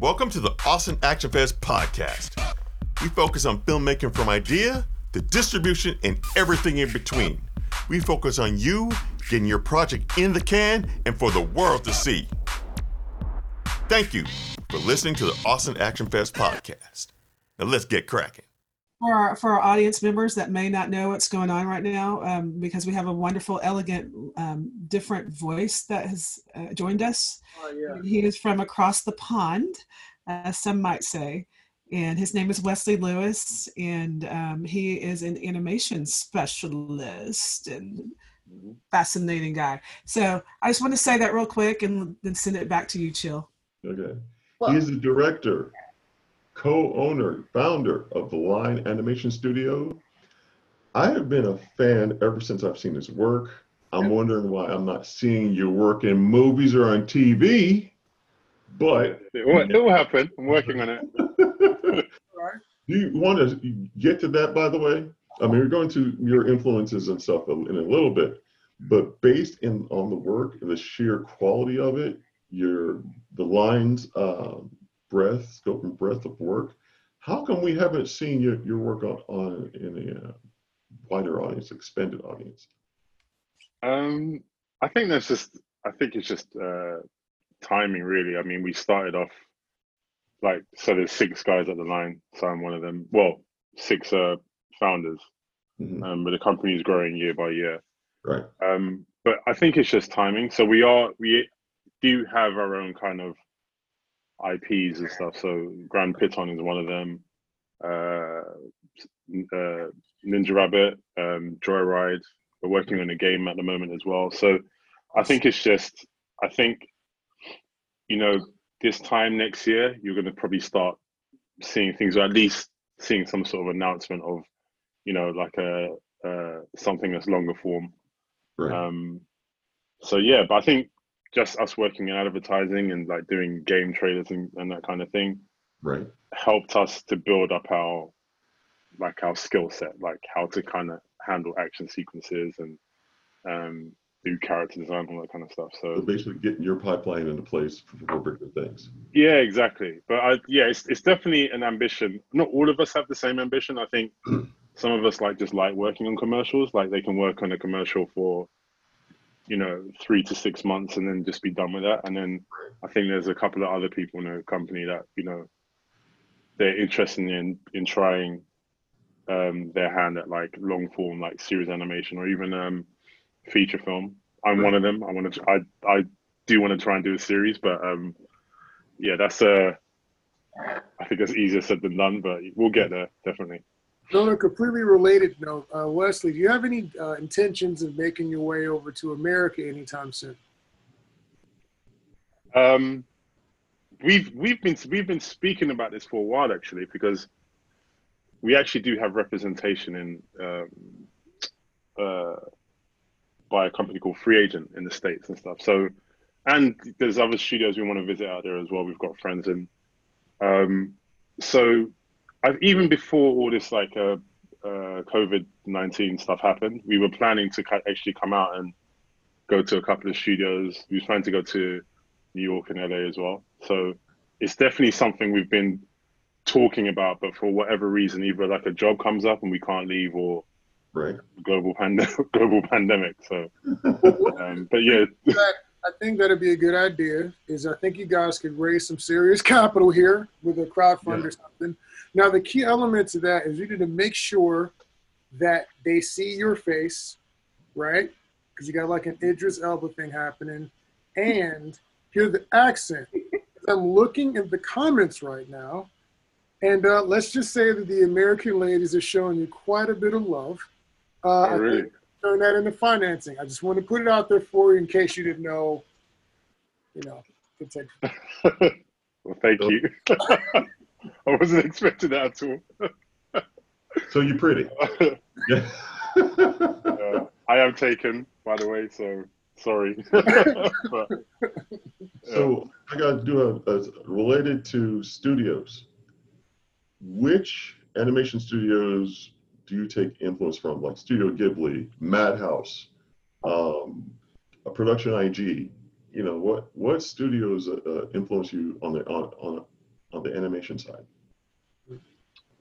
Welcome to the Austin Action Fest podcast. We focus on filmmaking from idea to distribution and everything in between. We focus on you getting your project in the can and for the world to see. Thank you for listening to the Austin Action Fest podcast. Now let's get cracking. For our, for our audience members that may not know what's going on right now, um, because we have a wonderful, elegant, um, different voice that has uh, joined us. Oh, yeah. He is from across the pond, uh, some might say. And his name is Wesley Louis, and um, he is an animation specialist and fascinating guy. So I just want to say that real quick and then send it back to you, Chill. Okay. Well- he is the director, co-owner, founder of the Line Animation Studio. I have been a fan ever since I've seen his work. I'm wondering why I'm not seeing your work in movies or on TV, but It will, it will happen. I'm working on it. do you want to get to that, by the way? I mean, we're going to your influences and stuff in a little bit, but based in on the work and the sheer quality of it, your the lines, uh, breadth, scope, and breadth of work. How come we haven't seen your, your work on, on in a uh, wider audience, expanded audience? Um, I think that's just. I think it's just uh, timing, really. I mean, we started off like so. There's six guys at the line, so I'm one of them. Well, six uh, founders, Mhm, um, but the company is growing year by year. Right. Um, but I think it's just timing. So we are we do have our own kind of IPs and stuff. So Grand Piton is one of them. Uh, uh, Ninja Rabbit, um, Joyride. We're working on a game at the moment as well. So I think it's just I think you know this time next year you're going to probably start seeing things, or at least seeing some sort of announcement of you know like a uh, something that's longer form. Right. Um, so yeah, but I think just us working in advertising and like doing game trailers and, and that kind of thing right. helped us to build up our like our skill set, like how to kind of handle action sequences and um, do character design, all that kind of stuff. So So basically, getting your pipeline into place for, for bigger things. yeah, exactly. But I, yeah, it's it's definitely an ambition. Not all of us have the same ambition. I think some of us like just like working on commercials. Like they can work on a commercial for, you know, three to six months and then just be done with that. And then I think there's a couple of other people in the company that you know they're interested in in trying um, their hand at like long form, like series animation or even um, feature film. I'm one of them. I want to. I I do want to try and do a series, but um, yeah, that's uh, I think that's easier said than done, but we'll get there definitely. On a completely related note, uh, Wesley, do you have any uh, intentions of making your way over to America anytime soon? Um, we've we've been we've been speaking about this for a while actually because we actually do have representation in um, uh, by a company called Free Agent in the states and stuff. So, and there's other studios we want to visit out there as well. We've got friends in. Um, so, I've even before all this like uh, uh, COVID nineteen stuff happened, we were planning to ca- actually come out and go to a couple of studios. We was planning to go to New York and LA as well. So it's definitely something we've been talking about, but for whatever reason, either like a job comes up and we can't leave, or Right. global pandemic. global pandemic. So, um, but yeah, That, I think that'd be a good idea. Is I think you guys could raise some serious capital here with a crowdfund Yeah. or something. Now the key element to that is you need to make sure that they see your face, right? Because you got like an Idris Elba thing happening, and hear the accent. I'm looking at the comments right now, and uh, let's just say that the American ladies are showing you quite a bit of love. Uh, I really. Think turn that into financing. I just want to put it out there for you in case you didn't know. You know, continue. well, thank you. I wasn't expecting that at all. So you're pretty. Yeah. Uh, I am taken, by the way, so sorry. but, So I got to do a, a related to studios. Which animation studios do you take influence from? Like Studio Ghibli, Madhouse, um, a Production IG. You know what? What studios uh, uh, influence you on the on, on on the animation side?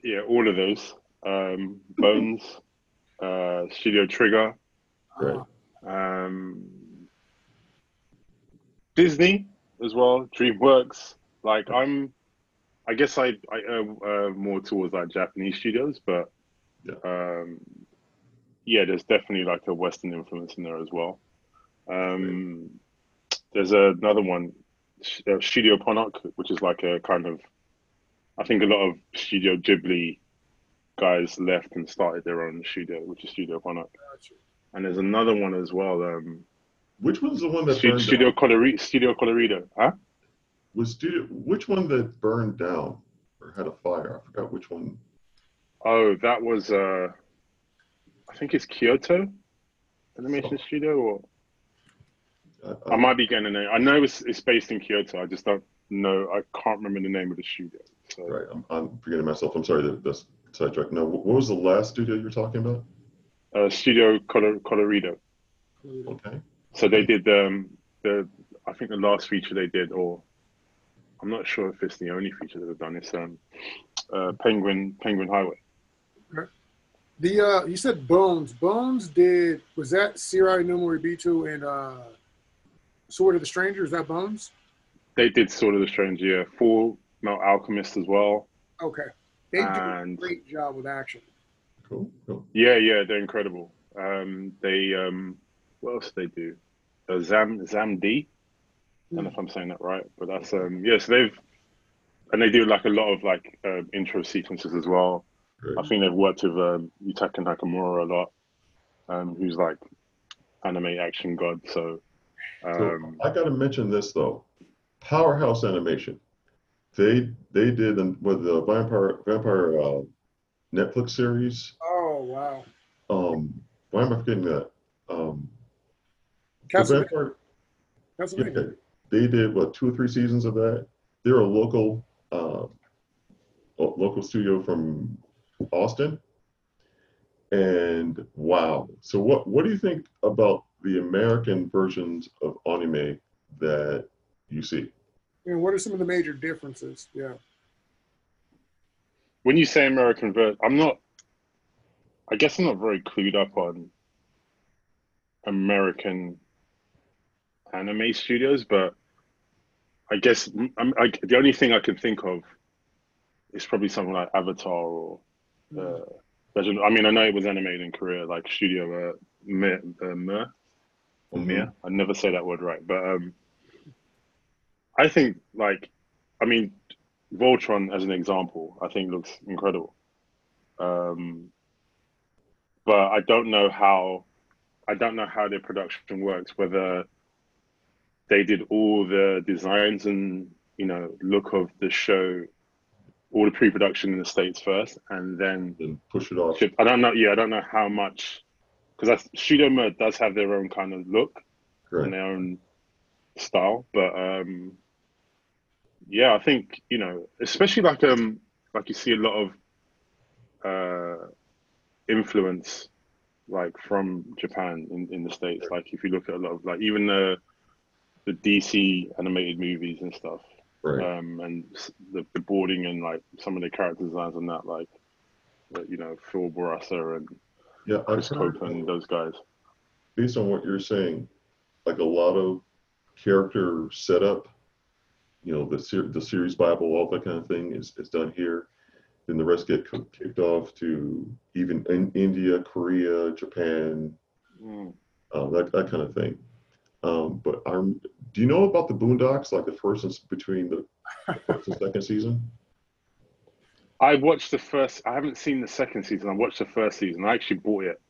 Yeah, all of those. Um, Bones, uh, Studio Trigger, Right. um, Disney as well, DreamWorks. Like I'm, I guess I I uh, uh, more towards like Japanese studios, but Yeah. um, yeah, there's definitely like a Western influence in there as well. Um, there's another one, uh, Studio Ponoc, which is like a kind of, I think a lot of Studio Ghibli guys left and started their own studio, which is Studio Ponoc. Gotcha. And there's another one as well. Um, Which one's the one that Stu- Studio down? Colorido. Studio Colorido. Huh? Was studio which one that burned down or had a fire? I forgot which one. Oh, that was. Uh, I think it's Kyoto Animation Oh. Studio, or I, I might be getting a name. I know it's, it's based in Kyoto. I just don't know. I can't remember the name of the studio. So Right, I'm, I'm forgetting myself. I'm sorry that that's sidetracked. No, what was the last studio you were talking about? uh, Studio Color- Colorido. Okay, So they did um, the. I think the last feature they did, or I'm not sure if it's the only feature that they've done. It's um, uh, Penguin Penguin Highway. The uh, you said Bones. Bones did was that Seirei no Moribito and uh, Sword of the Stranger? Is that Bones? They did Sword of the Stranger, year. Full Metal Alchemist as well. Okay, they do And- a great job with action. cool, cool. Yeah, yeah, they're incredible. Um, they um, what else do they do? Uh, Zam Zam D. I don't know if I'm saying that right, but that's um, yes, they've and they do like a lot of like uh, intro sequences as well. Great. I think they've worked with um, Yutaka Nakamura a lot, um, who's like anime action god. So, So um, I got to mention this though, Powerhouse Animation. They they did an, with the vampire vampire uh, Netflix series. Oh wow, Um, why am I forgetting that? Um, the vampire. Castlevania. Okay. They did what two or three seasons of that. They're a local uh, a local studio from Austin. And wow. So what what do you think about the American versions of anime that you see? And what are some of the major differences? Yeah. when you say American vert, I'm not. I guess I'm not very clued up on American anime studios, but I guess I'm, I, the only thing I can think of is probably something like Avatar or uh, Legend. I mean, I know it was animated in Korea, like Studio uh, Mir, uh, Mir or Mhm. Mir. I never say that word right, but um, I think like, I mean, Voltron as an example, I think looks incredible. Um, but I don't know how, I don't know how their production works. Whether they did all the designs and you know look of the show, all the pre-production in the states first, and then And push it off. I don't know. Yeah, I don't know how much because Studio Mode does have their own kind of look and their own style. But um, yeah, I think you know, especially like um, like you see a lot of uh, influence like from Japan in, in the states. Like if you look at a lot of like even the the DC animated movies and stuff, Right. um, and the, the boarding and like some of the character designs and that, like you know Phil Bourassa and Yeah, Chris kind Cope and of, those guys. based on what you're saying, like a lot of character setup, you know, the ser- the series Bible, all that kind of thing is, is done here. Then the rest get co- kicked off to even in India, Korea, Japan, Mm. uh, that that kind of thing. Um, but um, do you know about the Boondocks? Like the first and s- between the first and second season? I watched the first. I haven't seen the second season. I watched the first season. I actually bought it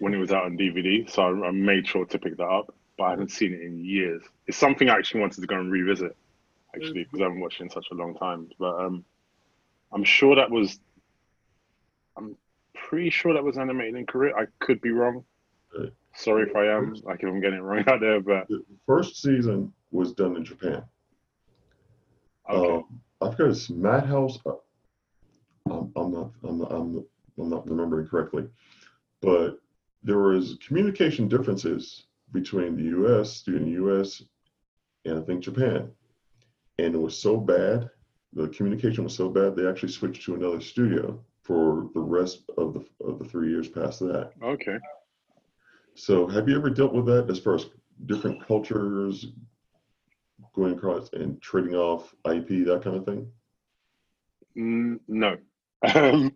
when it was out on DVD, so I, I made sure to pick that up. But I haven't seen it in years. It's something I actually wanted to go and revisit, actually, because I haven't watched it in such a long time. But um, I'm sure that was. I'm pretty sure that was animated in Korea. I could be wrong. Sorry if I am. Like if I'm getting it wrong out there, but The first season was done in Japan. okay. Um, I forgot it's Madhouse. uh, I'm, I'm not. I'm not. I'm, I'm not remembering correctly, but there was communication differences between the U.S. student U.S. and I think Japan, and it was so bad the communication was so bad they actually switched to another studio for the rest of the of the three years past that. Okay. So have you ever dealt with that as far as different cultures going across and trading off IP, that kind of thing? Mm, no. Um,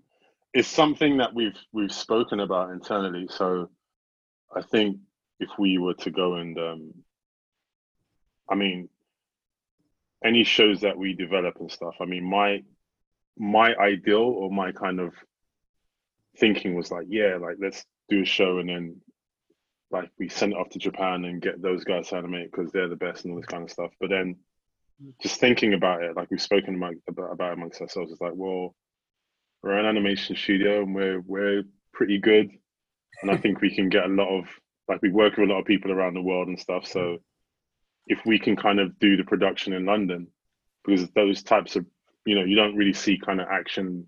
it's something that we've we've spoken about internally. So I think if we were to go and um, I mean any shows that we develop and stuff, I mean my my ideal or my kind of thinking was like, yeah, like let's do a show and then like we send it off to Japan and get those guys to animate because they're the best and all this kind of stuff. But then just thinking about it, like we've spoken about, about, about amongst ourselves, it's like, well, we're an animation studio and we're we're pretty good, and I think we can get a lot of like we work with a lot of people around the world and stuff. So if we can kind of do the production in London, because those types of you know you don't really see kind of action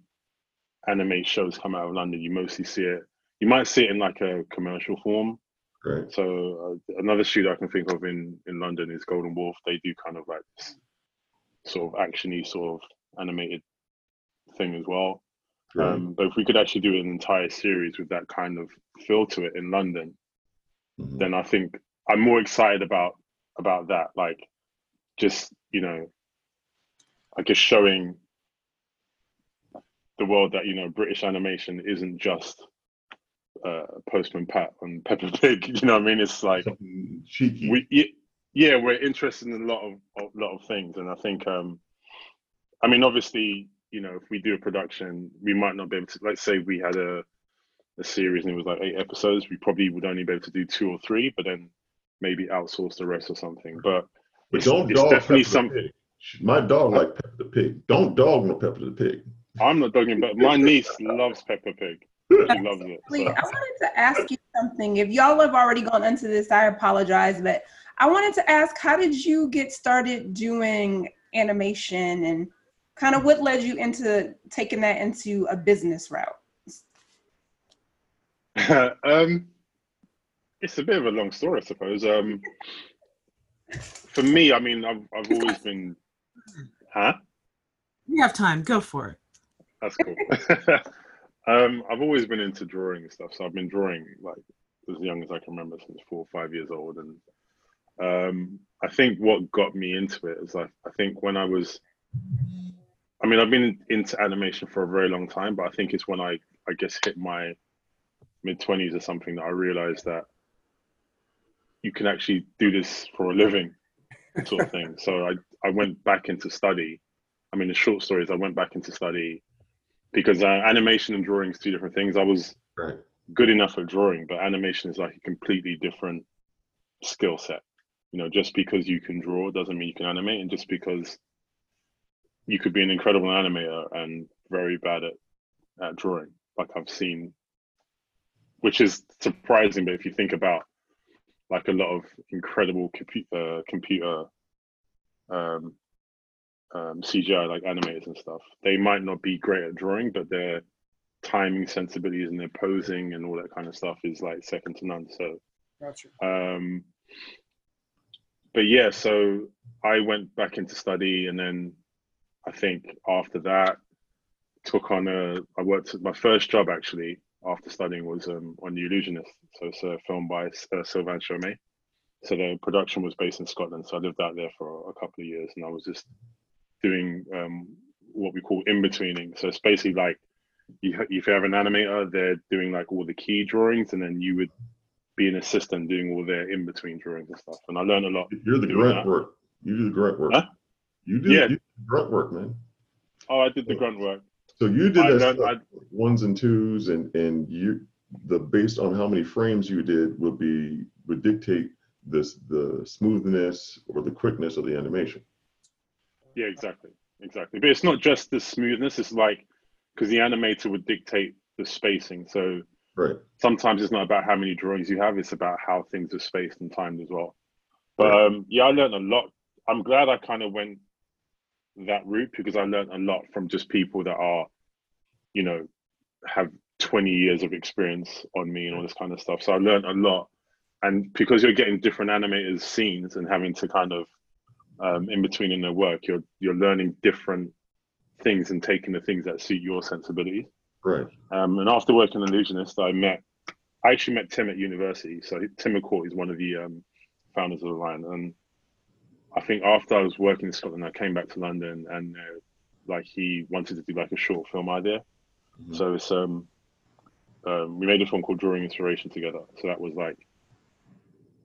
anime shows come out of London. You mostly see it. You might see it in like a commercial form, Right. so uh, another studio I can think of in in London is Golden Wolf. They do kind of like this sort of actiony sort of animated thing as well. Right. Um, but if we could actually do an entire series with that kind of feel to it in London, Mhm. then I think I'm more excited about about that. Like, just you know, I guess showing the world that you know British animation isn't just uh, Postman Pat and Peppa Pig. You know what I mean? It's like Something we yeah we're interested in a lot of a lot of things and i think um i mean obviously you know if we do a production we might not be able to let's say we had a a series and it was like eight episodes we probably would only be able to do two or three but then maybe outsource the rest or something but but it's, don't it's dog definitely Peppa Pig. My dog like Pepper the Pig. Don't dog no Pepper the Pig. i'm not dogging but my niece loves peppa pig she loves it so. I wanted to ask you something. If y'all have already gone into this, I apologize, but I wanted to ask how did you get started doing animation and kind of what led you into taking that into a business route? um, it's a bit of a long story, I suppose. Um, for me, I mean, I've I've always been, huh? You have time. Go for it. That's cool. um, I've always been into drawing and stuff, so I've been drawing like as young as I can remember, since four or five years old. And um, I think what got me into it is like I think when I was, I mean, I've been into animation for a very long time, but I think it's when I I guess hit my mid twenties or something that I realized that you can actually do this for a living, sort of thing. so I I went back into study. I mean, the short stories. I went back into study because uh, animation and drawing is two different things. I was Right. good enough at drawing, but animation is like a completely different skill set. You know, just because you can draw doesn't mean you can animate, and just because you could be an incredible animator and very bad at, at drawing, like I've seen, which is surprising. But if you think about like a lot of incredible computer computer um, um, CGI like animators and stuff, they might not be great at drawing, but their timing sensibilities and their posing and all that kind of stuff is like second to none. So Gotcha. um, but yeah, so I went back into study, and then I think after that, took on a. I worked my first job actually after studying was um, on The Illusionist. So it's a film by uh, Sylvain Chomet. So the production was based in Scotland. So I lived out there for a couple of years, and I was just doing um, what we call in betweening. So it's basically like you, if you have an animator, they're doing like all the key drawings, and then you would be an assistant doing all their in between drawings and stuff. And I learned a lot. You're the grunt that. work. You do the grunt work. Huh? You do, Yeah. you do the grunt work, man. Oh, I did the grunt work. So you did I that stuff, ones and twos, and and you the based on how many frames you did would be would dictate this the smoothness or the quickness of the animation. Yeah, exactly, exactly. But it's not just the smoothness. It's like because the animator would dictate the spacing. So Right. sometimes it's not about how many drawings you have; it's about how things are spaced and timed as well. But Right. um, yeah, I learned a lot. I'm glad I kind of went that route because I learned a lot from just people that are, you know, have 20 years of experience on me and all this kind of stuff. So I learned a lot. And because you're getting different animators' scenes and having to kind of um, in between in their work, you're you're learning different things and taking the things that suit your sensibilities. Right. Um, and after working in Illusionist, I met, I actually met Tim at university. So Tim McCourt is one of the um, founders of the line. And I think after I was working in Scotland, I came back to London and uh, like he wanted to do like a short film idea. Mhm. So it's um, um, we made a film called Drawing Inspiration together. So that was like,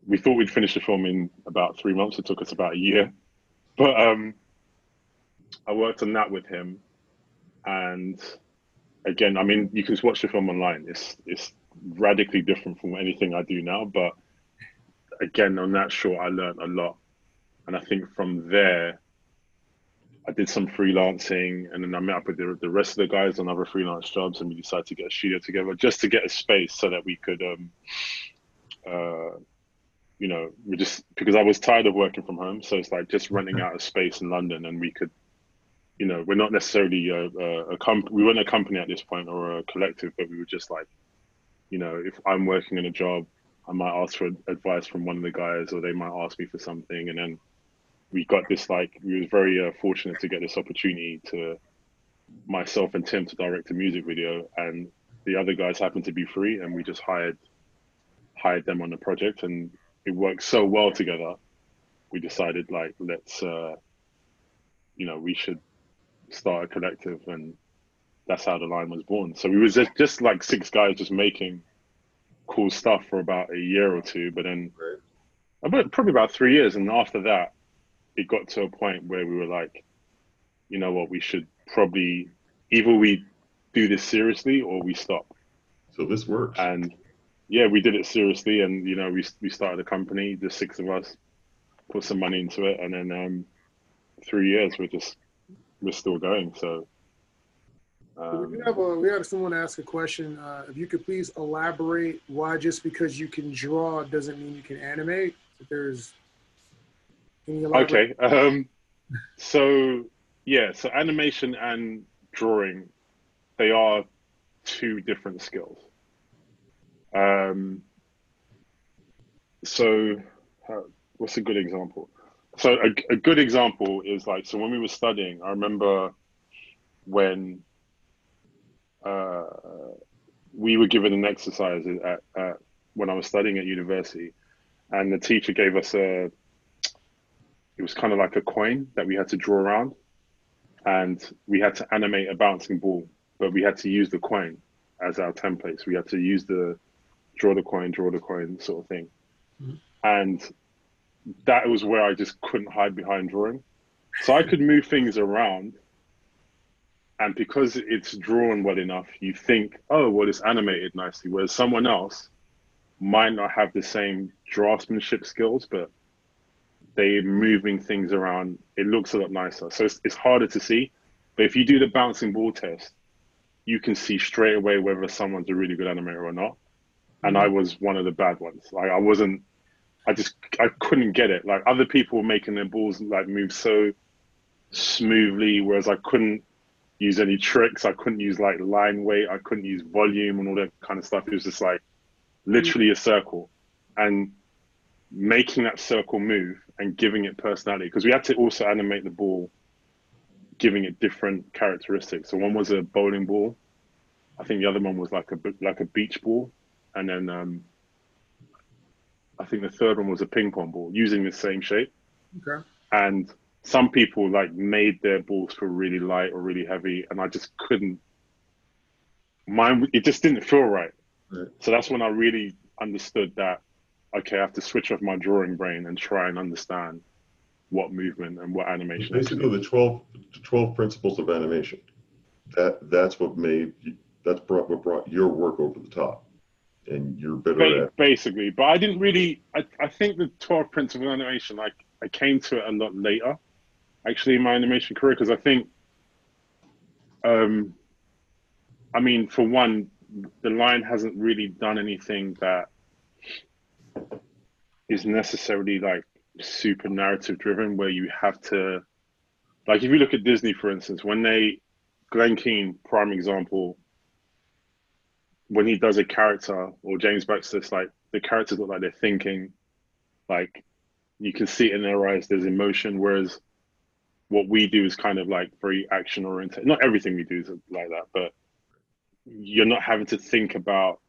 we thought we'd finish the film in about three months. It took us about a year, but um, I worked on that with him, and again, I mean, you can watch the film online. It's it's radically different from anything I do now, but again, on that short, I learned a lot, and I think from there, I did some freelancing, and then I met up with the, the rest of the guys on other freelance jobs, and we decided to get a studio together just to get a space so that we could, um, uh, you know, we just because I was tired of working from home, so it's like just renting out of space in London, and we could, you know, we're not necessarily a, a, a comp, we weren't a company at this point or a collective, but we were just like, you know, if I'm working in a job, I might ask for advice from one of the guys, or they might ask me for something, and then we got this like we were very uh, fortunate to get this opportunity to myself and Tim to direct a music video, and the other guys happened to be free, and we just hired hired them on the project, and it worked so well together. We decided like let's uh, you know we should start a collective, and that's how the line was born. So we was just, just like six guys just making cool stuff for about a year or two, but then Right. about probably about three years, and after that, it got to a point where we were like, you know what, we should probably either we do this seriously or we stop. So this works. And yeah, we did it seriously, and you know, we we started a company, the six of us, put some money into it, and then um, three years we're just we're still going. So. So we Um, have a, we had someone ask a question. Uh, if you could please elaborate why just because you can draw doesn't mean you can animate. If there's can you elaborate? Okay. Um, so yeah, so animation and drawing, they are two different skills. Um, so uh, what's a good example? So a, a good example is like so when we were studying, I remember when uh, we were given an exercise at, at when I was studying at university, and the teacher gave us a it was kind of like a coin that we had to draw around and we had to animate a bouncing ball but we had to use the coin as our templates we had to use the draw the coin draw the coin sort of thing Mhm. and that was where i just couldn't hide behind drawing so i could move things around and because it's drawn well enough you think oh well it's animated nicely whereas someone else might not have the same draftsmanship skills but they're moving things around. It looks a lot nicer. So it's, it's harder to see. But if you do the bouncing ball test, you can see straight away whether someone's a really good animator or not. And mm. I was one of the bad ones. Like I wasn't. I just I couldn't get it. Like other people were making their balls like move so smoothly, whereas I couldn't use any tricks. I couldn't use like line weight. I couldn't use volume and all that kind of stuff. It was just like mm. literally a circle, and making that circle move and giving it personality because we had to also animate the ball giving it different characteristics so one was a bowling ball i think the other one was like a like a beach ball and then um i think the third one was a ping pong ball using the same shape Okay. and some people like made their balls feel really light or really heavy and i just couldn't mine it just didn't feel right Right. so that's when i really understood that okay i have to switch off my drawing brain and try and understand what movement and what animation I can Basically, the 12, the 12 principles of animation. That that's what made you- that's brought what brought your work over the top, and you're better Ba- at. basically but i didn't really I, I think the 12 principles of animation like i came to it a lot later actually in my animation career because i think um i mean for one the line hasn't really done anything that is necessarily like super narrative driven where you have to like if you look at disney for instance when they glenn keane prime example when he does a character or James Baxter, it's like the characters look like they're thinking, like you can see it in their eyes. There's emotion. Whereas what we do is kind of like very action oriented. Not everything we do is like that, but you're not having to think about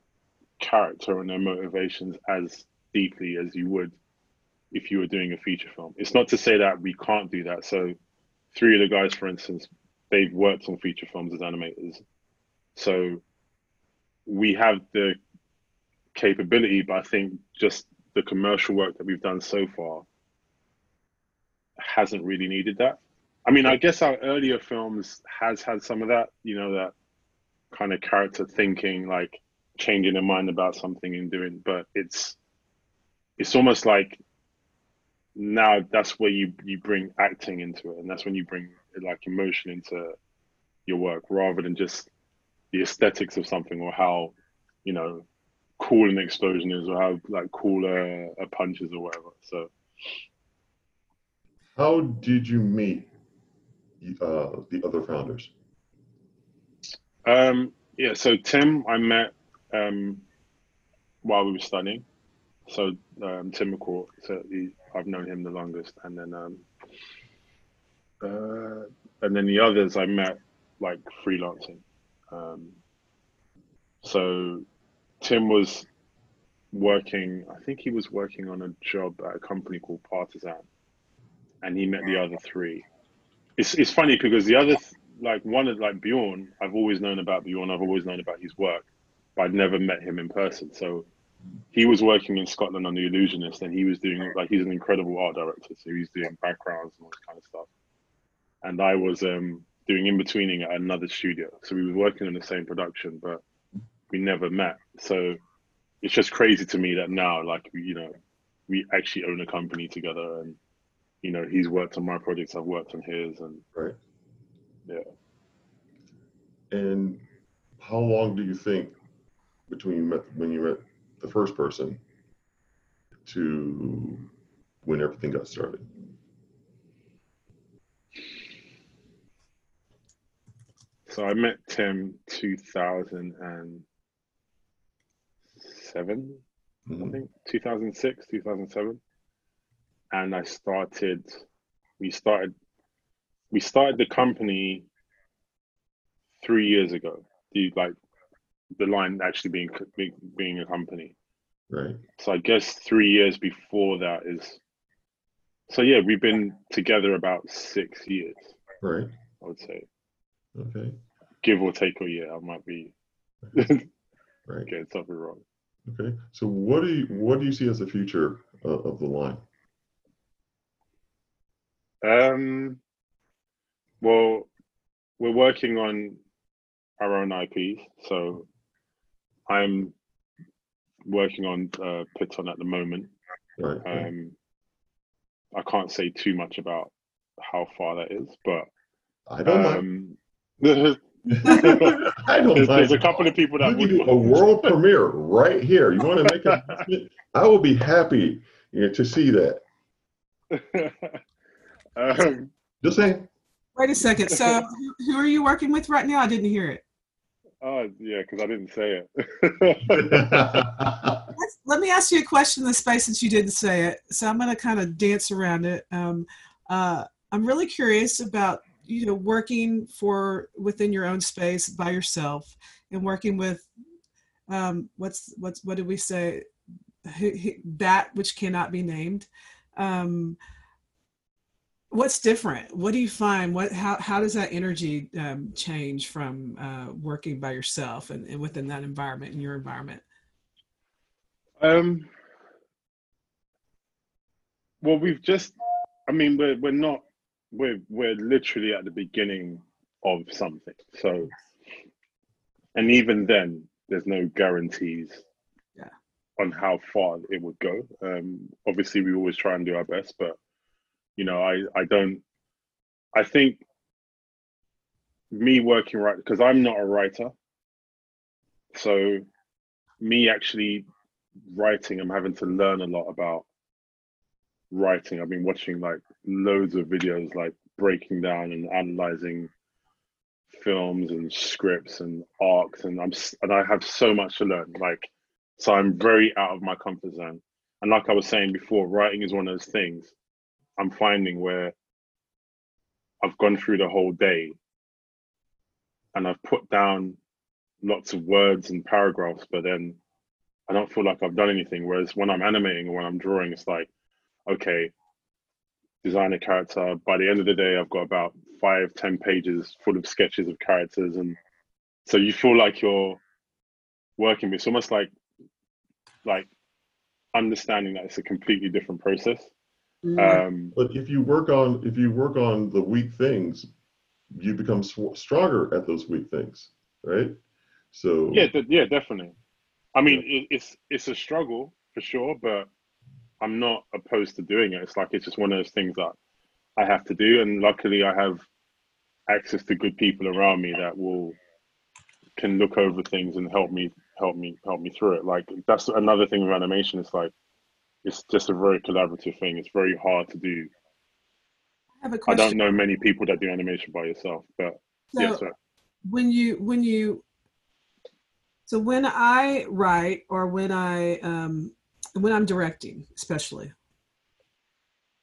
character and their motivations as deeply as you would if you were doing a feature film. It's not to say that we can't do that. So, three of the guys, for instance, they've worked on feature films as animators. So, we have the capability, but I think just the commercial work that we've done so far hasn't really needed that. I mean, I guess our earlier films has had some of that, you know, that kind of character thinking, like changing their mind about something and doing, but it's it's almost like now that's where you you bring acting into it, and that's when you bring like emotion into your work rather than just the aesthetics of something or how you know cool an explosion is or how like cool a, a punch is or whatever. So, how did you meet uh, the other founders? Um, yeah, so Tim, I met um, while we were studying. So um, Tim McCourt, so he, I've known him the longest, and then um, uh, and then the others I met like freelancing. Um, so Tim was working. I think he was working on a job at a company called Partisan, and he met the other three. It's it's funny because the other like one of like Bjorn, I've always known about Bjorn. I've always known about his work, but I'd never met him in person. So he was working in Scotland on The Illusionist, and he was doing like he's an incredible art director. So he's doing backgrounds and all this kind of stuff. And I was um, doing in betweening at another studio. So we were working on the same production, but we never met. So it's just crazy to me that now, like you know, we actually own a company together, and you know, he's worked on my projects, I've worked on his, and right, yeah. And how long do you think between you met when you met the first person to when everything got started? So I met Tim 2007, mm-hmm. I think 2006, 2007, and I started. We started. We started the company three years ago. The like the line actually being being a company. Right. So I guess three years before that is. So yeah, we've been together about six years. Right. I would say. Okay. Give or take a year, I might be right. getting something wrong. Okay. So what do you what do you see as the future of, of the line? Um. Well, we're working on our own IPs, so I'm working on uh, Piton at the moment. Right. Um, I can't say too much about how far that is, but I don't um, there's, I don't there's, there's, a couple of people that would a world premiere right here. You want to make it? I will be happy you know, to see that. um, Just saying. Wait a second. So, who are you working with right now? I didn't hear it. Oh yeah, because I didn't say it. Let me ask you a question in the space since you didn't say it. So I'm going to kind of dance around it. Um, uh, I'm really curious about you know working for within your own space by yourself and working with um, what's what's what did we say? That which cannot be named. Um, what's different? What do you find? What how, how does that energy um, change from uh, working by yourself and, and within that environment in your environment? Um well we've just i mean we're, we're not we're we're literally at the beginning of something. So and even then there's no guarantees yeah. on how far it would go. Um obviously we always try and do our best but you know i i don't i think me working right because i'm not a writer. So me actually writing i'm having to learn a lot about writing. I've been watching like loads of videos like breaking down and analyzing films and scripts and arcs and i'm and i have so much to learn. Like so i'm very out of my comfort zone. And like i was saying before writing is one of those things I'm finding where I've gone through the whole day and I've put down lots of words and paragraphs, but then I don't feel like I've done anything. Whereas when I'm animating or when I'm drawing, it's like, okay, design a character. By the end of the day, I've got about five, ten pages full of sketches of characters, and so you feel like you're working. It's almost like like understanding that it's a completely different process. Mm. Um, But if you work on if you work on the weak things, you become sw- stronger at those weak things, right? So yeah, th- yeah, definitely. I mean, it, it's it's a struggle for sure, but I'm not opposed to doing it. It's like it's just one of those things that I have to do, and luckily I have access to good people around me that will can look over things and help me help me help me through it. Like that's another thing with animation. It's like it's just a very collaborative thing. It's very hard to do. I have a question. I don't know many people that do animation by yourself, but So yes, sir. when you when you so when I write or when I um, when I'm directing, especially,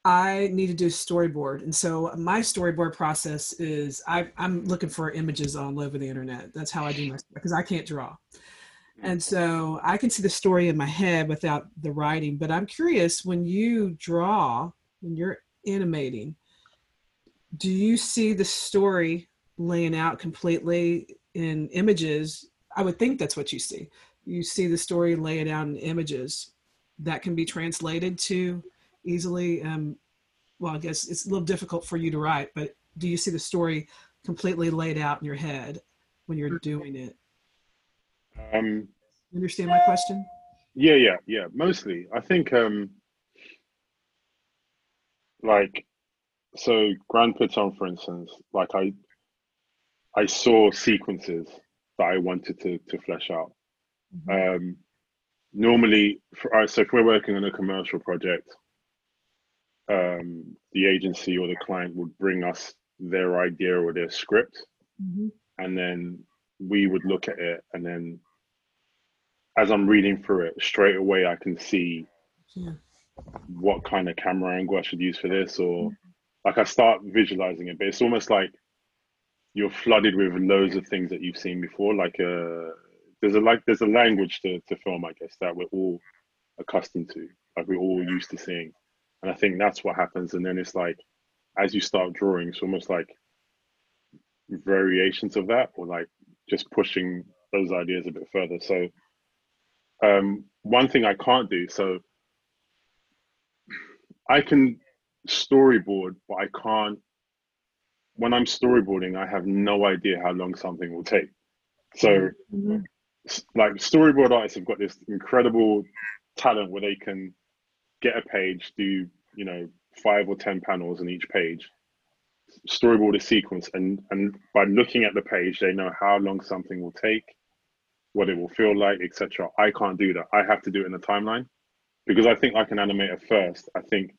I need to do storyboard, and so my storyboard process is I, I'm looking for images all over the internet. That's how I do my because I can't draw, and so I can see the story in my head without the writing. But I'm curious when you draw, when you're animating, do you see the story laying out completely in images? I would think that's what you see. You see the story laid out in images that can be translated to easily. Um, well, I guess it's a little difficult for you to write, but do you see the story completely laid out in your head when you're doing it? Um, You understand my question? Yeah, yeah, yeah. Mostly, I think, um, like, so Grand Piton, for instance, like I, I saw sequences that I wanted to to flesh out. Mhm. Um, normally, for, uh, so if we're working on a commercial project, um, the agency or the client would bring us their idea or their script, Mhm. and then we would look at it, and then as I'm reading through it, straight away I can see Yeah. what kind of camera angle I should use for this, or like I start visualizing it. But it's almost like you're flooded with loads of things that you've seen before. Like uh, there's a like there's a language to to film, I guess, that we're all accustomed to, like we're all used to seeing. And I think that's what happens. And then it's like as you start drawing, it's almost like variations of that, or like just pushing those ideas a bit further. So um, one thing I can't do, so I can storyboard, but I can't. When I'm storyboarding, I have no idea how long something will take. So, Mhm. Like storyboard artists have got this incredible talent where they can get a page, do you know five or ten panels on each page, storyboard a sequence, and and by looking at the page, they know how long something will take, what it will feel like, etc. I can't do that. I have to do it in a timeline because I think I can animate it first. I think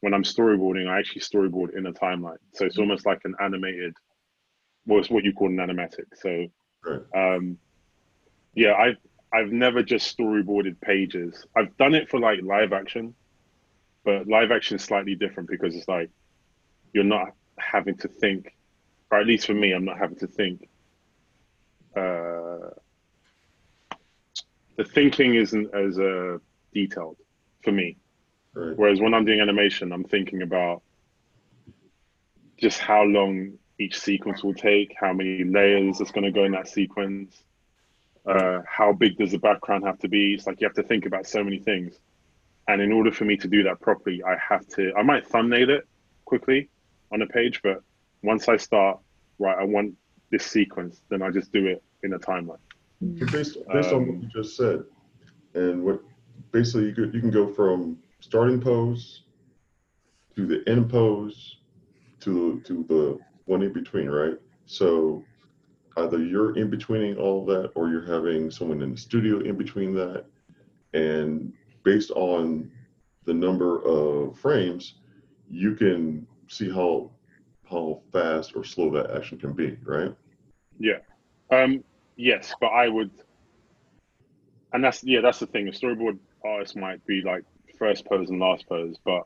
when I'm storyboarding, I actually storyboard in a timeline. So it's almost like an animated, well, it's what you call an animatic. So, Right. um, yeah, I've I've never just storyboarded pages. I've done it for like live action, but live action is slightly different because it's like you're not having to think, or at least for me, I'm not having to think. Uh, the thinking isn't as uh, detailed for me. Right. Whereas when I'm doing animation, I'm thinking about just how long each sequence will take, how many layers is going to go in that sequence, uh, how big does the background have to be. It's like you have to think about so many things. And in order for me to do that properly, I have to, I might thumbnail it quickly on a page, but once I start, right, I want this sequence, then I just do it in a timeline. So based, based on what Um, you just said, and what basically you could, you can go from starting pose to the end pose to to the one in between, right? So either you're in betweening all that, or you're having someone in the studio in between that, and based on the number of frames, you can see how how fast or slow that action can be, right? Yeah. Um, yes, but I would, and that's yeah, that's the thing. A storyboard artist might be like first pose and last pose, but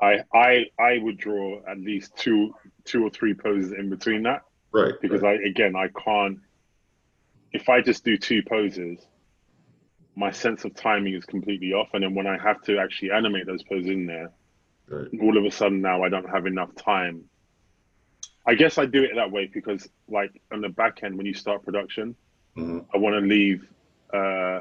I I I would draw at least two two or three poses in between that Right. because I again I can't if I just do two poses, my sense of timing is completely off, and then when I have to actually animate those poses in there, right. all of a sudden now I don't have enough time. I guess I do it that way because like on the back end when you start production, Mhm. I want to leave. Uh,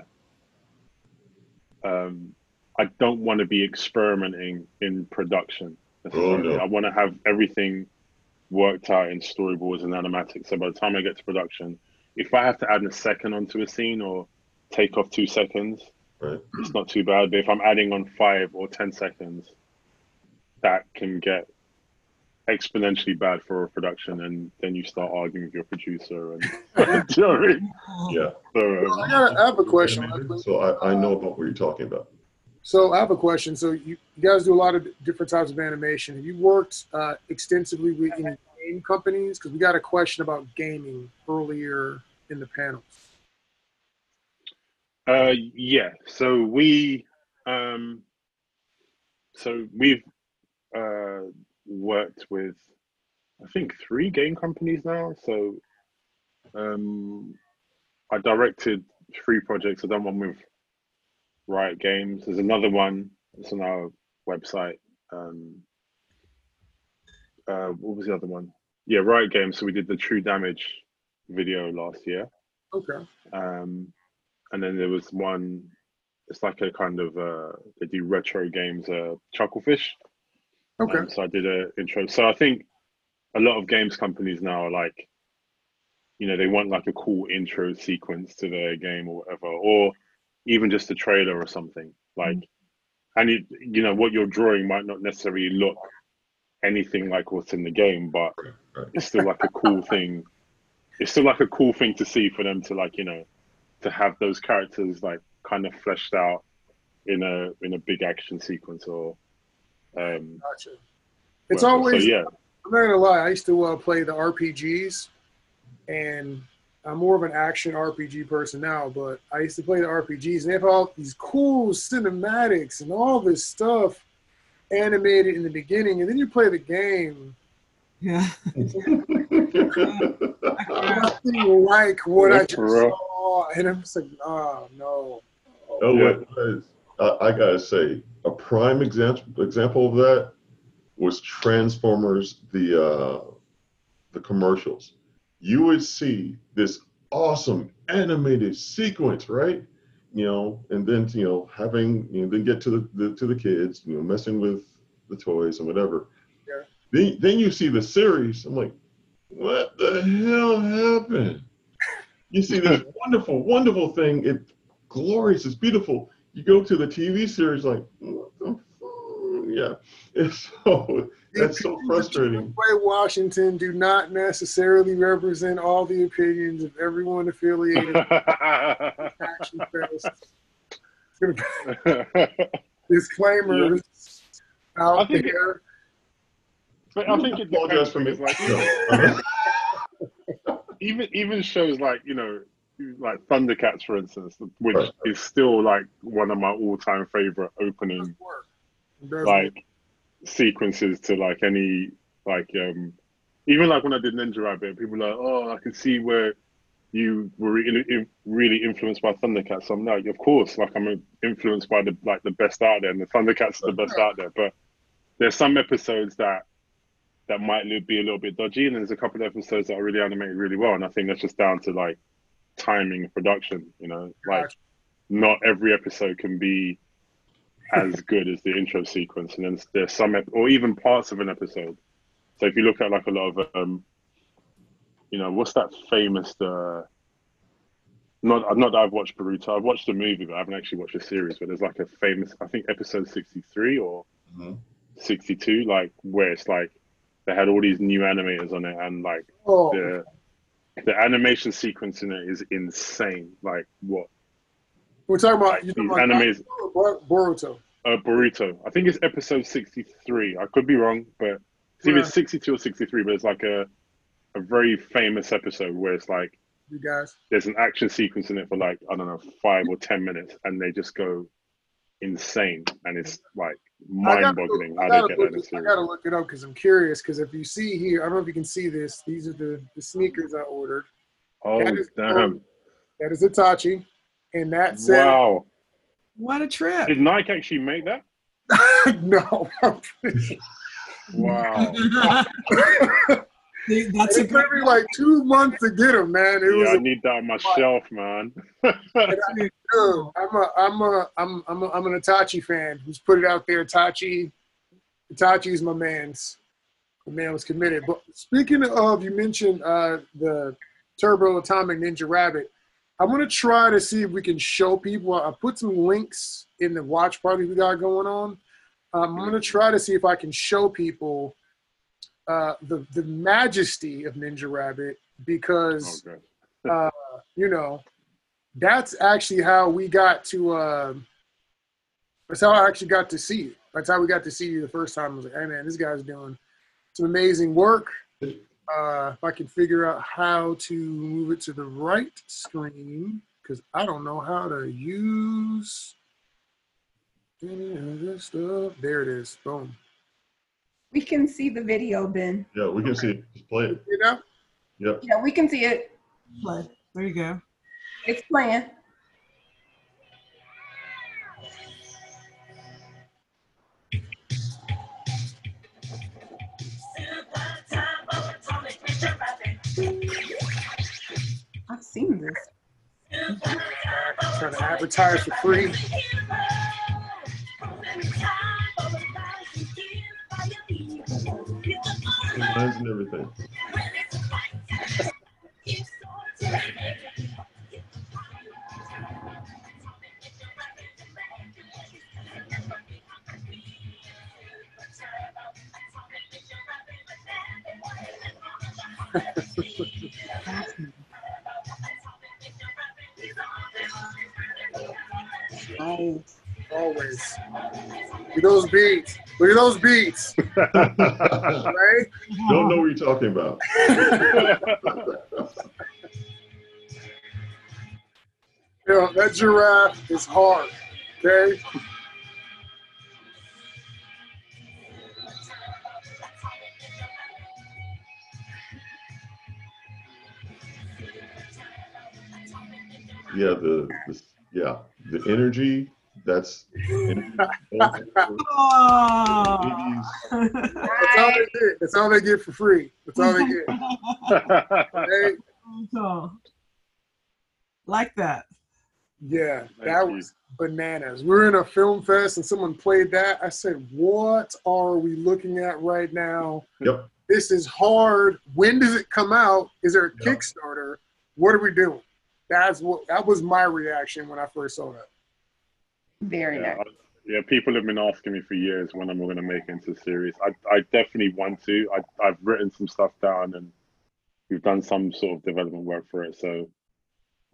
um, I don't want to be experimenting in production. necessarily. Oh, no. I want to have everything worked out in storyboards and animatics. So by the time I get to production, if I have to add a second onto a scene or take off two seconds, Right. it's not too bad. But if I'm adding on five or ten seconds, that can get exponentially bad for a production, and then you start arguing with your producer and Do you know I mean? Yeah. So, I, um, got, I have a question. So I, I know about what you're talking about. So I have a question. So you, you guys do a lot of different types of animation. Have you worked uh, extensively with any game companies? Because we got a question about gaming earlier in the panel. Uh, yeah. So we, um, so we've uh, worked with, I think, three game companies now. So, um, I directed three projects. I've done one with Riot Games. There's another one. It's on our website. Um, uh, what was the other one? Yeah, Riot Games. So we did the True Damage video last year. Okay. Um, and then there was one. It's like a kind of uh, they do retro games, uh, Chucklefish. Okay. Um, so I did a intro. So I think a lot of games companies now are like, you know, they want like a cool intro sequence to their game or whatever, or even just a trailer or something. Like, and you, you know, what you're drawing might not necessarily look anything like what's in the game, but Right. it's still like a cool thing. It's still like a cool thing to see for them to like, you know, to have those characters like kind of fleshed out in a in a big action sequence or um Gotcha. It's whatever. always, so yeah I'm not gonna lie. I used to uh, play the RPGs, and I'm more of an action RPG person now. But I used to play the RPGs, and they have all these cool cinematics and all this stuff animated in the beginning, and then you play the game. Yeah. Nothing like what I just for saw, and I'm just like, oh no. Oh, Yeah. what was, I, I gotta say, a prime example example of that was Transformers, the uh, the commercials. You would see this awesome animated sequence, right? You know, and then you know having you know then get to the, the to the kids, you know, messing with the toys and whatever. Yeah. Then then you see the series. I'm like, what the hell happened? You see this wonderful, wonderful thing. It glorious. It's beautiful. You go to the TV series, like, what the f- yeah. It's so that's so frustrating. Way Washington do not necessarily represent all the opinions of everyone affiliated with Action Fest. Disclaimers out I think- there. but I think it apologize for me. like, No. even even shows like you know like Thundercats for instance, which Right. is still like one of my all time favorite opening like sequences to like any like um even like when I did Ninja Rabbit, people were like, oh, I can see where you were really, really influenced by Thundercats. I'm like, of course, like I'm influenced by the like the best out there, and the Thundercats are the best out there. But there's some episodes that that might be a little bit dodgy, and there's a couple of episodes that are really animated really well, and I think that's just down to like timing and production. You know, like not every episode can be as good as the intro sequence, and then there's some ep- or even parts of an episode. So if you look at like a lot of um, you know, what's that famous uh not not that I've watched Boruto. I've watched the movie, but I haven't actually watched the series. But there's like a famous, I think episode 63 or Mhm. 62, like where it's like they had all these new animators on it, and like Oh, the the animation sequence in it is insane. Like what we're talking about you these talking about animes, Boruto. Uh, Burrito. I think it's episode 63. I could be wrong, but it's either Yeah. 62 or 63. But it's like a a very famous episode where it's like You guys. there's an action sequence in it for like I don't know five or ten minutes, and they just go insane, and it's like mind-boggling I how gotta they get look that it- I gotta look it up because I'm curious. Because if you see here, I don't know if you can see this. These are the, the sneakers I ordered. Oh that is- damn! That is Itachi, and that said, Wow! What a trip. Did Nike actually make that? no. Wow! See, That's it took me like two months to get them, man. It was yeah, I a need that on my shelf, man. Dude, I'm a, I'm a, I'm, I'm, a, I'm an Itachi fan who's put it out there. Itachi, Itachi's my man's. The man was committed. But speaking of, you mentioned uh, the Turbo Atomic Ninja Rabbit. I'm gonna try to see if we can show people. I put some links in the watch party we got going on. Um, I'm gonna try to see if I can show people uh, the the majesty of Ninja Rabbit because okay. uh, you know, that's actually how we got to. Uh, that's how I actually got to see you. That's how we got to see you the first time. I was like, hey man, this guy's doing some amazing work. Uh, if I can figure out how to move it to the right screen, because I don't know how to use any of this stuff. There it is. Boom. We can see the video, Ben. Yeah, we can see it. Just play it. You know? Yep. Yeah, we can see it. play. There you go. It's playing. Seen this. Trying to advertise for free. Lines and everything. Look at those beats. Right? Don't know what you're talking about. You know, that giraffe is hard. Okay? Yeah, the, the yeah the energy. That's. Oh. That's all they get. That's all they get for free. That's all they get. Okay? Cool. Like that. Yeah, Thank that you. was bananas. We're in a film fest and someone played that. I said, What are we looking at right now? Yep. This is hard. When does it come out? Is there a Yeah. Kickstarter? What are we doing? That's what that was my reaction when I first saw that. Very yeah, nice. I- yeah, people have been asking me for years when I'm going to make it into a series. I, I definitely want to. I, I've written some stuff down and we've done some sort of development work for it. So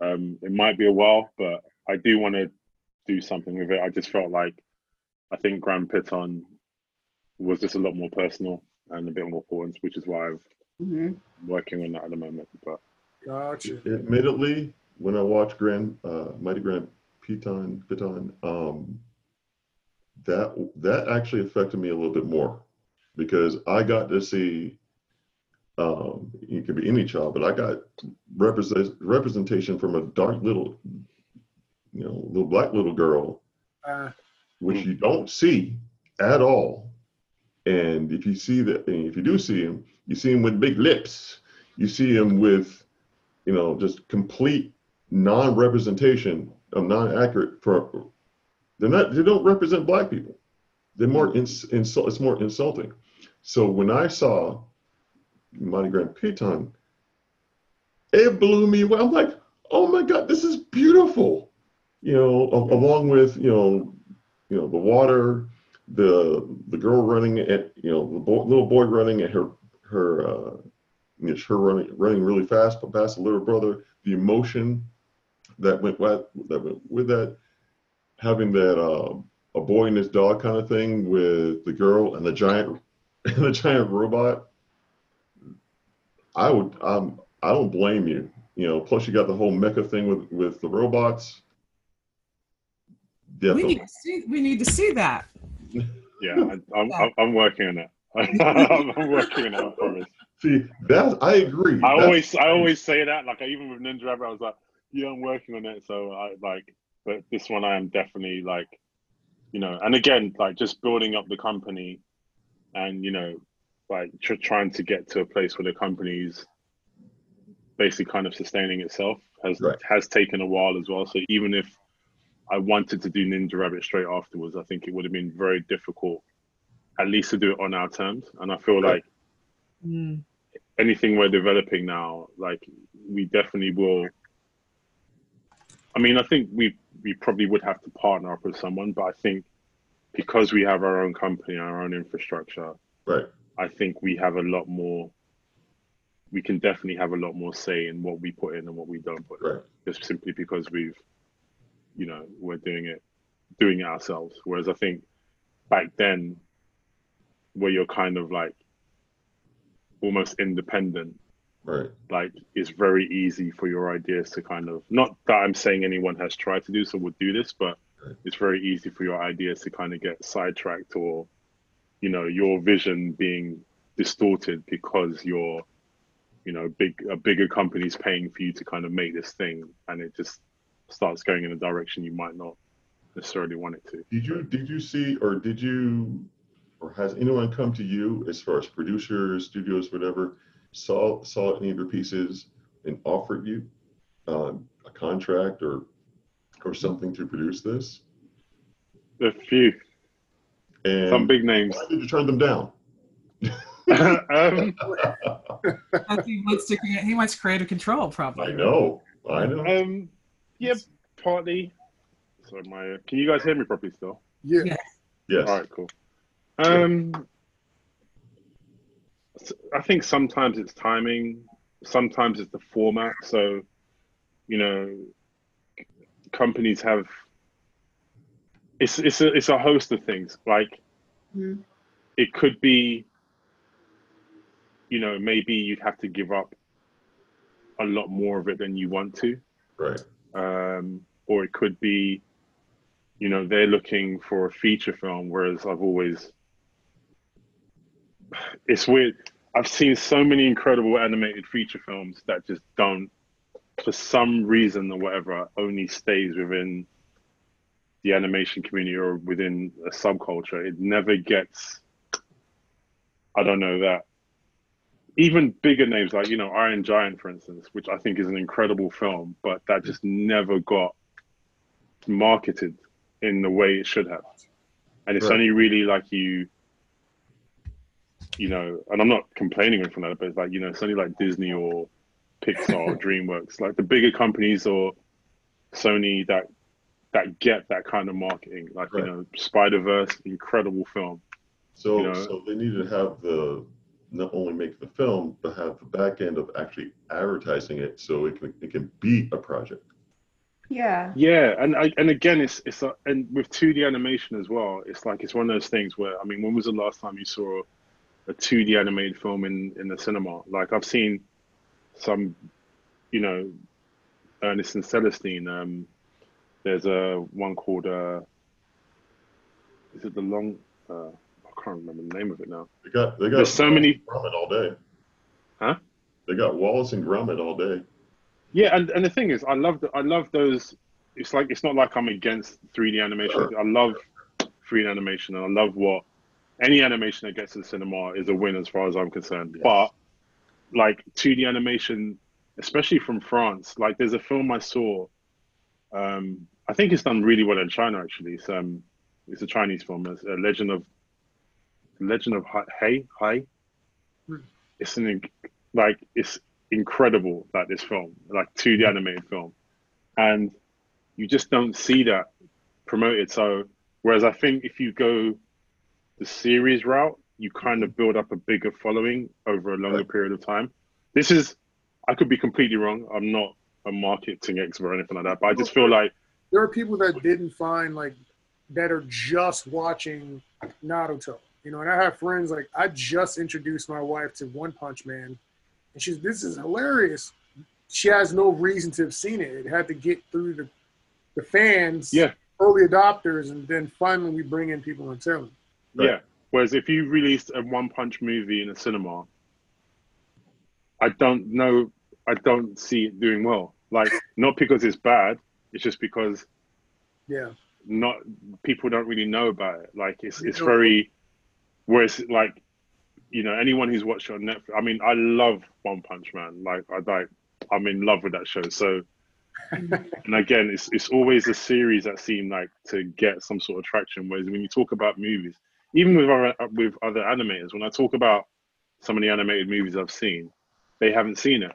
um, it might be a while, but I do want to do something with it. I just felt like I think Grand Piton was just a lot more personal and a bit more important, which is why I'm Mhm. working on that at the moment. But Gotcha. Admittedly, when I watched Grand uh, Mighty Grand Piton, Piton, um, that that actually affected me a little bit more because I got to see. Um, it could be any child, but I got represent, representation from a dark little, you know, little black little girl, Uh, which you don't see at all. And if you see that, and if you do see him, you see him with big lips. You see him with, you know, just complete non-representation of non-accurate. For they're not, they don't represent black people. They're more ins, insult. It's more insulting. So when I saw Mighty Grand Piton, it blew me away. I'm like, oh my god, this is beautiful. You know, a- along with you know, you know the water, the the girl running at you know the boy, little boy running at her her uh, you know, her running running really fast but past the little brother. The emotion that went with that went with that, having that uh, a boy and his dog kind of thing with the girl and the giant and the giant robot. I would um I don't blame you. You know, plus you got the whole mecha thing with with the robots. We need to see we need to see that. Yeah, I, I'm, I'm, I'm working on it. I'm, I'm working on it. I promise. See, that's I agree. I That's- always I always say that. Like I, even with Ninja Rabbit, I was like, yeah, I'm working on it. So I like, but this one I am definitely like, you know, and again, like just building up the company, and you know, like tr- trying to get to a place where the company's basically kind of sustaining itself has Right. has taken a while as well. So even if I wanted to do Ninja Rabbit straight afterwards, I think it would have been very difficult, at least to do it on our terms. And I feel Right. like Mm. anything we're developing now, like we definitely will. I mean, I think we we probably would have to partner up with someone, but I think because we have our own company, our own infrastructure, right. I think we have a lot more. We can definitely have a lot more say in what we put in and what we don't put. in, Just simply because we've, you know, we're doing it, doing it ourselves. Whereas I think back then, where you're kind of like almost independent, Right. like it's very easy for your ideas to kind of not that I'm saying anyone has tried to do so would do this, but Right. it's very easy for your ideas to kind of get sidetracked or you know your vision being distorted because you're you know big a bigger company's paying for you to kind of make this thing and it just starts going in a direction you might not necessarily want it to Did you did you see or did you or has anyone come to you as far as producers, studios, whatever, saw saw any of your pieces and offered you um, a contract or or something to produce this? a few And some big names why did you turn them down? um, he wants to he wants creative control, probably. I know, I know. um yeah partly So my can you guys hear me properly still Yeah. Yeah. Yes. All right, cool. Um, s- I think sometimes it's timing, sometimes it's the format. So, you know, companies have it's it's a it's a host of things. Like Mhm. it could be, you know, maybe you'd have to give up a lot more of it than you want to Right. um, or it could be, you know, they're looking for a feature film, whereas I've always, it's weird. I've seen so many incredible animated feature films that just don't, for some reason or whatever, only stays within the animation community or within a subculture. It never gets, I don't know that. Even bigger names like you know Iron Giant, for instance, which I think is an incredible film, but that just never got marketed in the way it should have. And it's Right. only really like you, you know, and I'm not complaining or anything like that, but it's like you know, it's only like Disney or Pixar or DreamWorks, like the bigger companies or Sony that that get that kind of marketing. Like Right. you know, Spider Verse, incredible film. So You know- so they need to have the not only make the film but have the back end of actually advertising it so it can it can be a project. Yeah. Yeah, and I, and again, it's it's a, and with 2D animation as well. It's like it's one of those things where I mean, when was the last time you saw a 2D animated film in in the cinema? Like I've seen some, you know, Ernest and Celestine. Um, there's a one called uh, is it the long? Uh, I can't remember the name of it now. They got they got There's so many. All day. Huh? They got Wallace and Gromit all day. Yeah, and, and the thing is, I love the, I love those. It's like it's not like I'm against 3D animation. Sure. I love 3D animation, and I love what any animation that gets to the cinema is a win as far as I'm concerned. Yes. But like 2D animation, especially from France, like there's a film I saw. Um, I think it's done really well in China. Actually, it's um, it's a Chinese film. It's a Legend of Legend of Hai Hai. Hmm. It's an like it's incredible like this film like 2d animated film and you just don't see that promoted so whereas i think if you go the series route you kind of build up a bigger following over a longer Right. period of time this is i could be completely wrong i'm not a marketing expert or anything like that but i just feel like There are people that didn't find like that are just watching Naruto. You know, and I have friends like I just introduced my wife to One Punch Man, and she's this is hilarious. She has no reason to have seen it. It had to get through the the fans, Yeah. early adopters, and then finally we bring in people and tell them. Yeah. Whereas if you released a One Punch movie in a cinema, I don't know. I don't see it doing well. Like not because it's bad. It's just because Yeah. not people don't really know about it. Like it's it's very whereas like you know anyone who's watched it on Netflix. I mean, I love One Punch Man. Like I like I'm in love with that show. So and again, it's it's always a series that seem like to get some sort of traction. Whereas when you talk about movies, even with other uh, with other animators, when I talk about some of the animated movies I've seen, they haven't seen it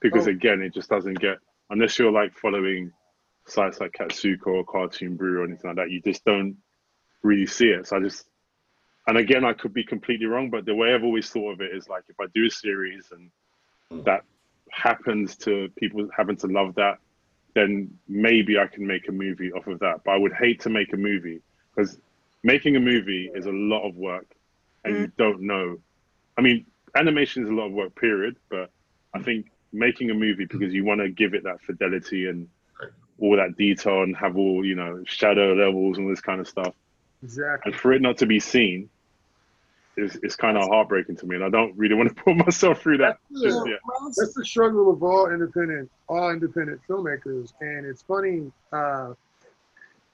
because Oh. again, it just doesn't get unless you're like following sites like Catsuka or Cartoon Brew or anything like that. You just don't really see it. So I just and again, I could be completely wrong, but the way I've always thought of it is like if I do a series and that happens to people happen to love that, then maybe I can make a movie off of that. But I would hate to make a movie because making a movie is a lot of work and you don't know. I mean, animation is a lot of work, period. But I think making a movie because you want to give it that fidelity and all that detail and have all, you know, shadow levels and all this kind of stuff. Exactly. And for it not to be seen is, is kind of heartbreaking to me. And I don't really want to put myself through that just yet. That's the struggle of all independent, all independent filmmakers. And it's funny, uh,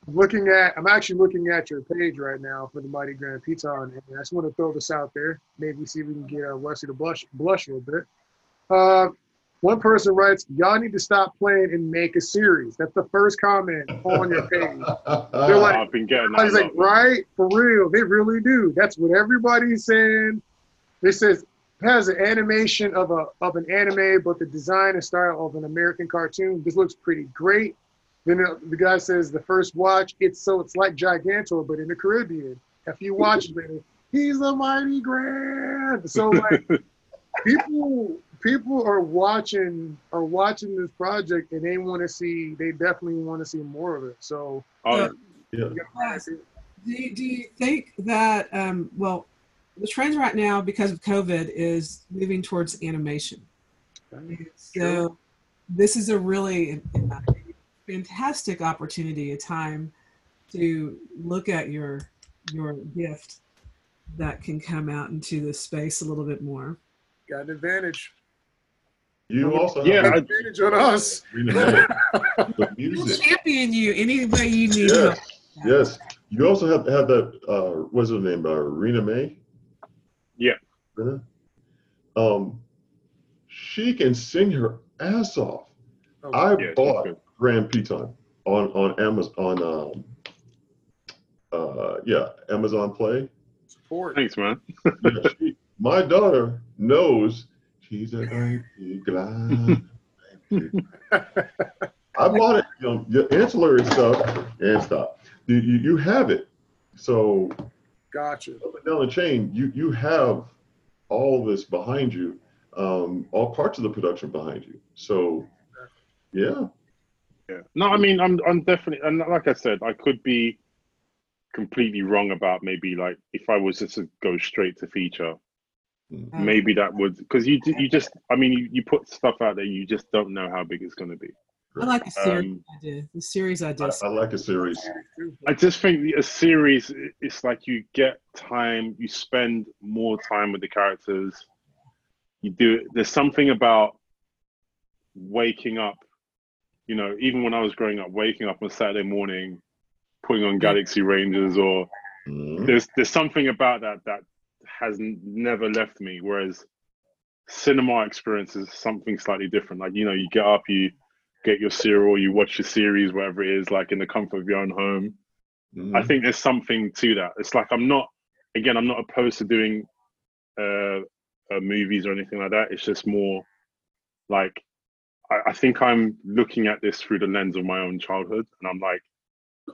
looking at, I'm actually looking at your page right now for the Mighty Grand Piton, and I just want to throw this out there. Maybe see if we can get uh, Wesley to blush, blush a little bit. Uh, one person writes, "Y'all need to stop playing and make a series." That's the first comment on your page. They're like, I've been getting I that. was like, right? For real. They really do. That's what everybody's saying. It says has an animation of a of an anime, but the design and style of an American cartoon. This looks pretty great. Then the, the guy says the first watch, it's so it's like Gigantor, but in the Caribbean. If you watch it, he's the mighty grand. So like people people are watching are watching this project and they want to see they definitely want to see more of it. So Oh, Yeah. Yes. Do you, do you think that, um, well, the trend right now because of COVID is moving towards animation. So this is a really uh, fantastic opportunity, a time to look at your your gift that can come out into the space a little bit more. got an advantage. You also have Yeah, Got I- an advantage on us. the We'll music. champion you any way you need Yeah. help. Yes. You also have to have that, uh, what's her name, uh, Rena May? Yeah. Rena? Um, she can sing her ass off. Oh, I Yeah, she's bought good. Grand Piton on, on Amazon, on, um, uh, yeah, Amazon Play. support. thanks, man. Yeah, she- my daughter knows she's a baby glad. I bought it, you know, the ancillary stuff and stuff. You, you, you have it. So Gotcha. up and down the chain, you, you have all this behind you, um, all parts of the production behind you. So, yeah, Yeah. No, I mean, I'm, I'm definitely, and like I said, I could be completely wrong about maybe like if I was just to go straight to feature, Um, maybe that would because you you just, I mean, you, you put stuff out there, you just don't know how big it's going to be. I like a series Um, I. The series I I. I like a series. I just think a series, it's like you get time, you spend more time with the characters. You do. There's something about waking up. You know, even when I was growing up, waking up on Saturday morning, putting on Galaxy Rangers, or Mhm. there's there's something about that that has n- never left me. Whereas cinema experience is something slightly different. Like you know, you get up, you get your cereal, you watch your series, whatever it is, like in the comfort of your own home. Mhm. I think there's something to that. It's like I'm not, again, I'm not opposed to doing uh, uh, movies or anything like that. It's just more like I, I think I'm looking at this through the lens of my own childhood, and I'm like,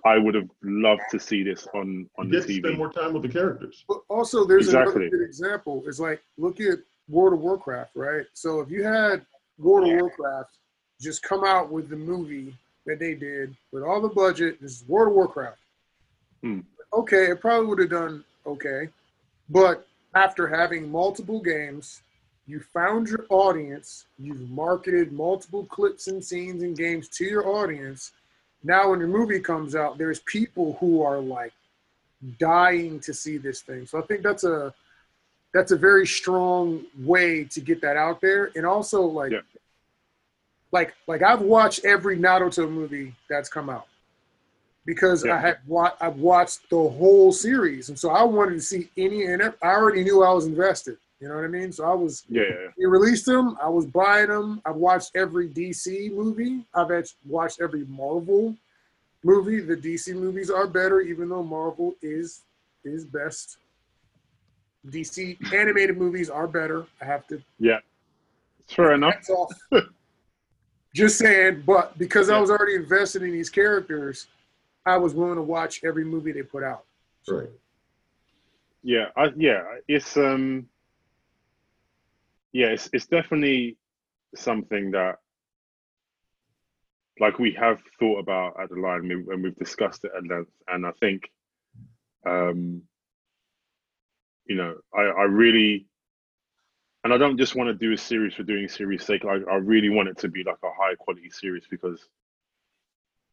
I would have loved to see this on on you the get to spend more time with the characters. But also, there's Exactly. another good example. It's like look at World of Warcraft, right? So if you had World of Warcraft just come out with the movie that they did with all the budget, this is World of Warcraft. Hmm. Okay, it probably would have done okay, but after having multiple games, you found your audience, you've marketed multiple clips and scenes and games to your audience. Now, when your movie comes out, there's people who are like dying to see this thing. So I think that's a that's a very strong way to get that out there. And also like Yeah. like like I've watched every Naruto movie that's come out because Yeah. I had wa- I've watched the whole series, and so I wanted to see any and I already knew I was invested. You know what I mean? So I was Yeah, yeah, they released them. I was buying them. I've watched every DC movie. I've act- watched every Marvel movie. The DC movies are better, even though Marvel is is best. DC animated movies are better. I have to. yeah. Fair enough. Off. Just saying, but because I was already invested in these characters, I was willing to watch every movie they put out. Right. Yeah, I, yeah, it's um, yeah, it's it's definitely something that, like, we have thought about at the line and we've discussed it at length, and I think, um, you know, I I really, and I don't just want to do a series for doing series sake. I I really want it to be like a high quality series because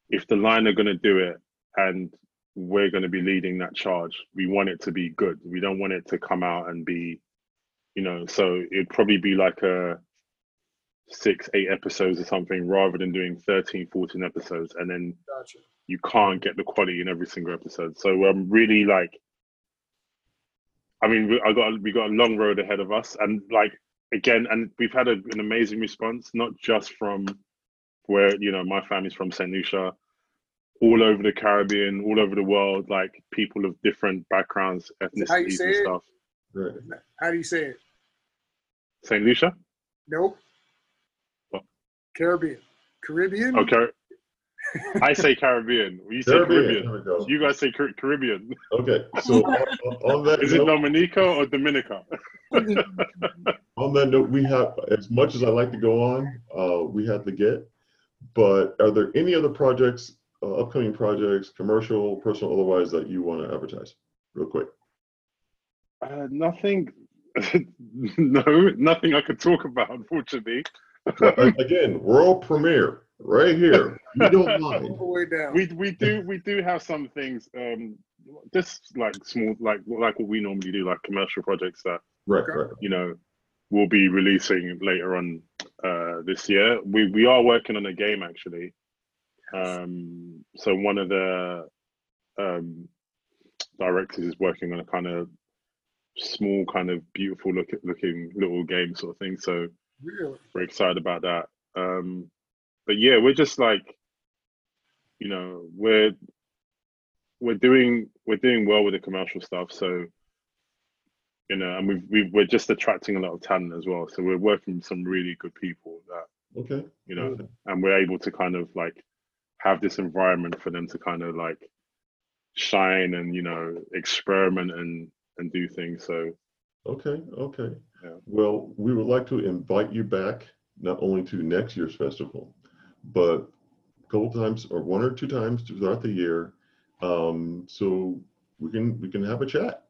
if the line are going to do it and we're going to be leading that charge. We want it to be good. We don't want it to come out and be, you know, so it'd probably be like a six, eight episodes or something rather than doing 13, 14 episodes. And then Gotcha. you can't get the quality in every single episode. So I'm really like, I mean, we, I got we got a long road ahead of us, and like again, and we've had a, an amazing response, not just from where you know my family's from Saint Lucia, all over the Caribbean, all over the world, like people of different backgrounds, ethnicities, and stuff. Right. How do you say it? Saint Lucia, Nope. What? Caribbean. Caribbean. okay. I say Caribbean. You say Caribbean. Caribbean. There we go. You guys say Car- Caribbean. Okay. So on, on that Is it Dominica or Dominica? on that note, we have as much as I like to go on, uh, we have to get. But are there any other projects, uh, upcoming projects, commercial, personal, otherwise, that you want to advertise, real quick? Uh, nothing. No, nothing I could talk about, unfortunately. Again, world premiere right here. You don't All mind. the way down. we we do we do have some things, um, just like small, like like what we normally do, like commercial projects that Right, right. you know we'll be releasing later on uh, this year. We we are working on a game actually. Um, so one of the um, directors is working on a kind of small, kind of beautiful look looking little game sort of thing. So really. we're excited about that. Um, but yeah, we're just like, you know, we're we're doing we're doing well with the commercial stuff. So you know, and we've, we've we're just attracting a lot of talent as well. So we're working with some really good people that Okay. you know, and we're able to kind of like have this environment for them to kind of like shine and you know experiment and and do things. So Okay, okay. Yeah. Well, we would like to invite you back not only to next year's festival, but a couple times or one or two times throughout the year, um, so we can we can have a chat.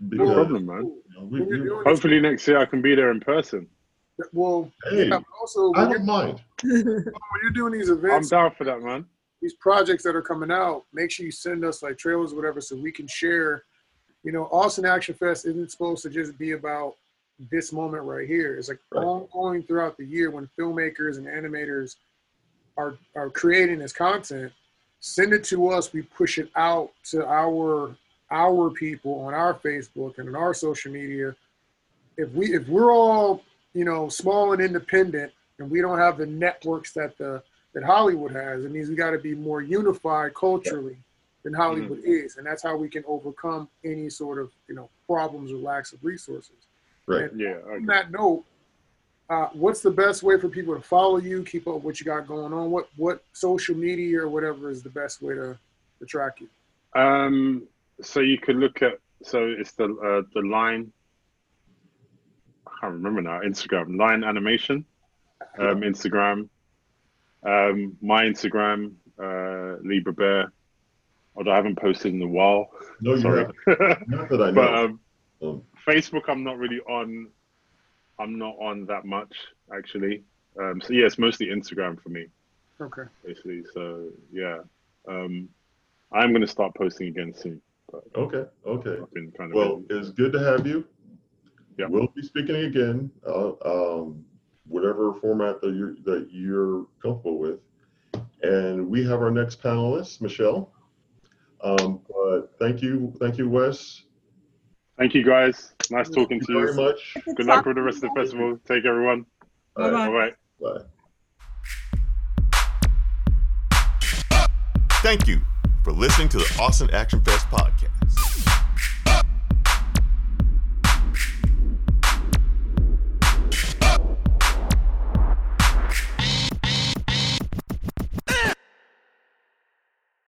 no problem, man. you know, we- we- Hopefully next year I can be there in person. well, hey, yeah, but also I don't mind. When you're doing these events, I'm events, down for that, man. these projects that are coming out, make sure you send us like trailers or whatever so we can share. You know, Austin Action Fest isn't supposed to just be about this moment right here. It's like Right. ongoing throughout the year when filmmakers and animators are are creating this content. Send it to us. We push it out to our our people on our Facebook and on our social media. If we if we're all you know small and independent and we don't have the networks that the that Hollywood has. It means we got to be more unified culturally than Hollywood is, and that's how we can overcome any sort of you know problems or lacks of resources. Right. And Yeah. on that note, uh, what's the best way for people to follow you, keep up what you got going on? What what social media or whatever is the best way to, to track you? Um, so you could look at so it's the uh, the line. I can't remember now. Instagram line animation, um, Instagram. Um, my Instagram, uh, Libra Bear. Although I haven't posted in a while. No, you Sorry. have not that I know. but um, Um, Facebook, I'm not really on. I'm not on that much actually. Um, so yeah, it's mostly Instagram for me Okay. basically. So yeah, um, I'm gonna start posting again soon. Okay, okay. I've been kind of Well, busy. it's good to have you. Yeah. We'll be speaking again, uh, um, whatever format that you're, that you're comfortable with. And we have our next panelist, Michelle. Um, but thank you, thank you, Wes. Thank you guys. Nice Thank talking you to very you. much. Good luck with the rest of the festival. Take care, everyone. All right, Bye bye. bye. Thank you for listening to the Austin Action Fest podcast.